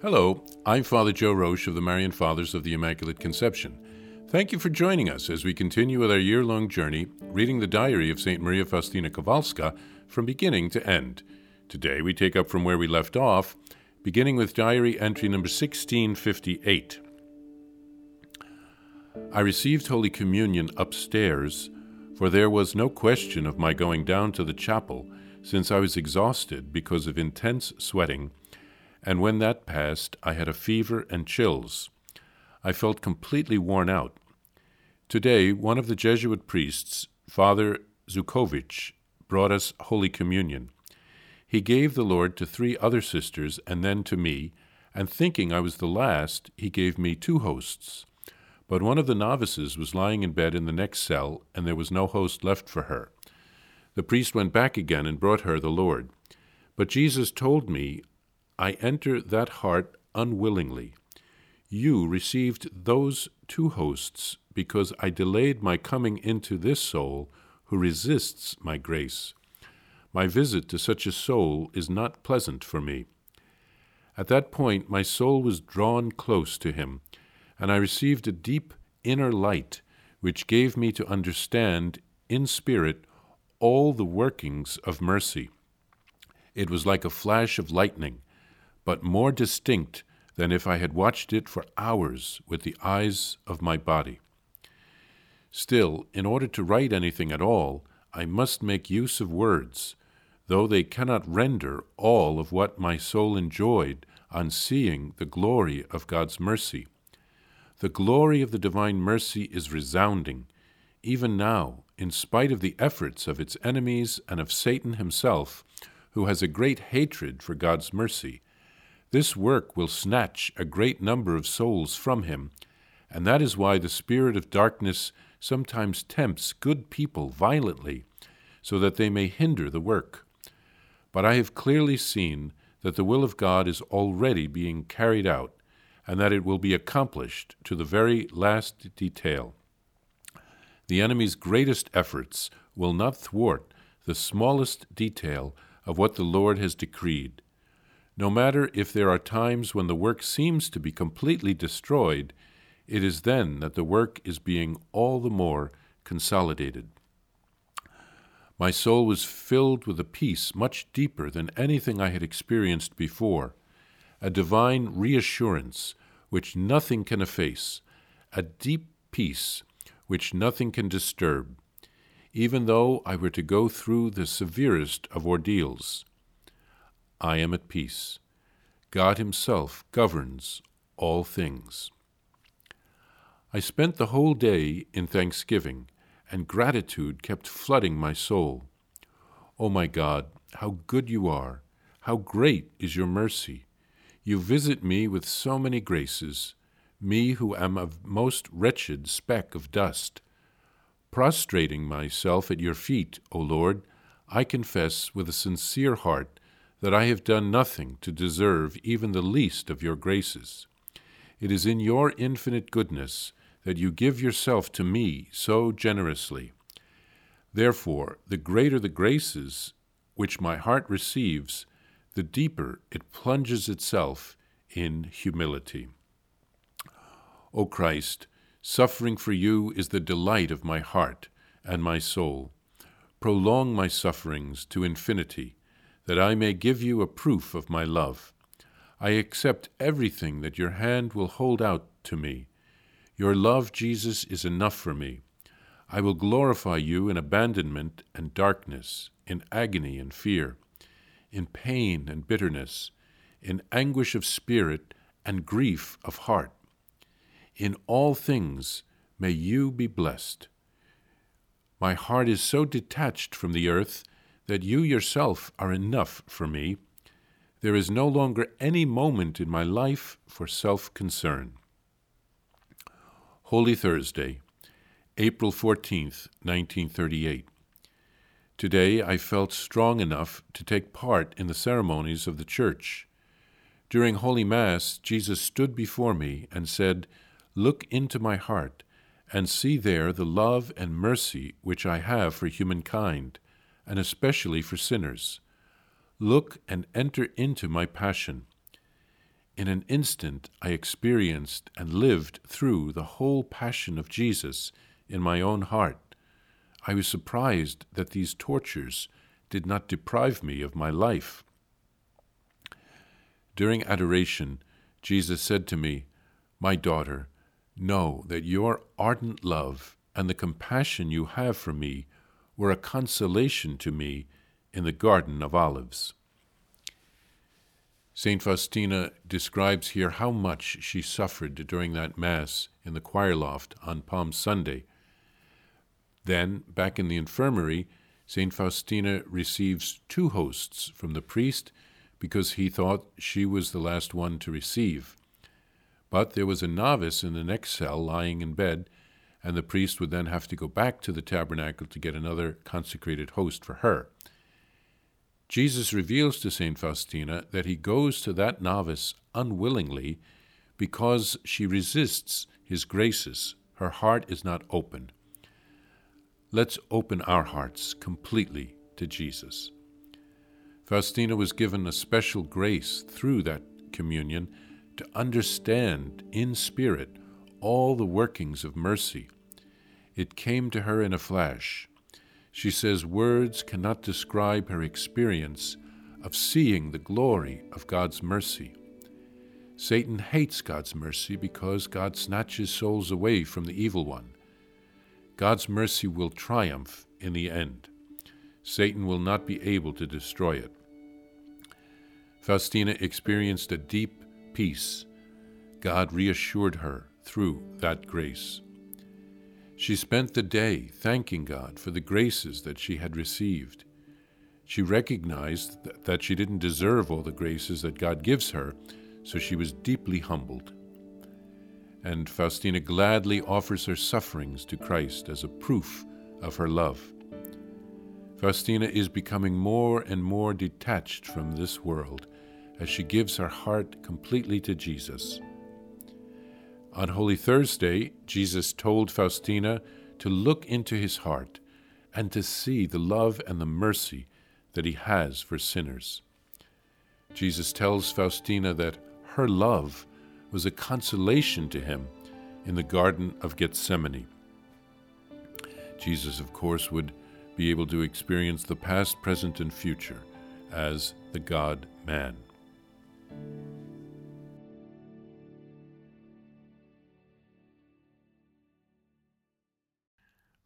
Hello, I'm Father Joe Roesch of the Marian Fathers of the Immaculate Conception. Thank you for joining us as we continue with our year long journey reading the diary of St. Maria Faustina Kowalska from beginning to end. Today we take up from where we left off, beginning with diary entry number 1658. I received Holy Communion upstairs, for there was no question of my going down to the chapel, since I was exhausted because of intense sweating, and when that passed, I had a fever and chills. I felt completely worn out. Today, one of the Jesuit priests, Father Zukovich, brought us Holy Communion. He gave the Lord to three other sisters and then to me, and thinking I was the last, he gave me two hosts. But one of the novices was lying in bed in the next cell, and there was no host left for her. The priest went back again and brought her the Lord. But Jesus told me, I enter that heart unwillingly. You received those two hosts because I delayed my coming into this soul who resists my grace. My visit to such a soul is not pleasant for me. At that point, my soul was drawn close to him, and I received a deep inner light which gave me to understand in spirit all the workings of mercy. It was like a flash of lightning, but more distinct than if I had watched it for hours with the eyes of my body. Still, in order to write anything at all, I must make use of words, though they cannot render all of what my soul enjoyed on seeing the glory of God's mercy. The glory of the divine mercy is resounding, even now, in spite of the efforts of its enemies and of Satan himself, who has a great hatred for God's mercy. This work will snatch a great number of souls from him, and that is why the spirit of darkness sometimes tempts good people violently, so that they may hinder the work. But I have clearly seen that the will of God is already being carried out, and that it will be accomplished to the very last detail. The enemy's greatest efforts will not thwart the smallest detail of what the Lord has decreed. No matter if there are times when the work seems to be completely destroyed, it is then that the work is being all the more consolidated. My soul was filled with a peace much deeper than anything I had experienced before, a divine reassurance which nothing can efface, a deep peace which nothing can disturb, even though I were to go through the severest of ordeals. I am at peace. God Himself governs all things. I spent the whole day in thanksgiving, and gratitude kept flooding my soul. O oh my God, how good you are! How great is your mercy! You visit me with so many graces, me who am a most wretched speck of dust. Prostrating myself at your feet, O Lord, I confess with a sincere heart that I have done nothing to deserve even the least of your graces. It is in your infinite goodness that you give yourself to me so generously. Therefore, the greater the graces which my heart receives, the deeper it plunges itself in humility. O Christ, suffering for you is the delight of my heart and my soul. Prolong my sufferings to infinity, that I may give you a proof of my love. I accept everything that your hand will hold out to me your love, Jesus, is enough for me. I will glorify you in abandonment and darkness, in agony and fear, in pain and bitterness, in anguish of spirit and grief of heart. In all things may you be blessed. My heart is so detached from the earth that you yourself are enough for me. There is no longer any moment in my life for self concern. Holy Thursday, April 14th, 1938. Today I felt strong enough to take part in the ceremonies of the Church. During Holy Mass, Jesus stood before me and said, Look into my heart, and see there the love and mercy which I have for humankind, and especially for sinners. Look and enter into my passion. in an instant I experienced and lived through the whole passion of Jesus in my own heart. I was surprised that these tortures did not deprive me of my life. During adoration, Jesus said to me, My daughter, know that your ardent love and the compassion you have for me were a consolation to me in the Garden of Olives. St. Faustina describes here how much she suffered during that Mass in the choir loft on Palm Sunday. Then, back in the infirmary, St. Faustina receives two hosts from the priest because he thought she was the last one to receive. But there was a novice in the next cell lying in bed, and the priest would then have to go back to the tabernacle to get another consecrated host for her. Jesus reveals to St. Faustina that he goes to that novice unwillingly because she resists his graces. Her heart is not open. Let's open our hearts completely to Jesus. Faustina was given a special grace through that communion to understand in spirit all the workings of mercy. It came to her in a flash. She says words cannot describe her experience of seeing the glory of God's mercy. Satan hates God's mercy because God snatches souls away from the evil one. God's mercy will triumph in the end. Satan will not be able to destroy it. Faustina experienced a deep peace. God reassured her through that grace. She spent the day thanking God for the graces that she had received. She recognized that she didn't deserve all the graces that God gives her, so she was deeply humbled. And Faustina gladly offers her sufferings to Christ as a proof of her love. Faustina is becoming more and more detached from this world as she gives her heart completely to Jesus. On Holy Thursday, Jesus told Faustina to look into his heart and to see the love and the mercy that he has for sinners. Jesus tells Faustina that her love was a consolation to him in the Garden of Gethsemane. Jesus, of course, would be able to experience the past, present, and future as the God man.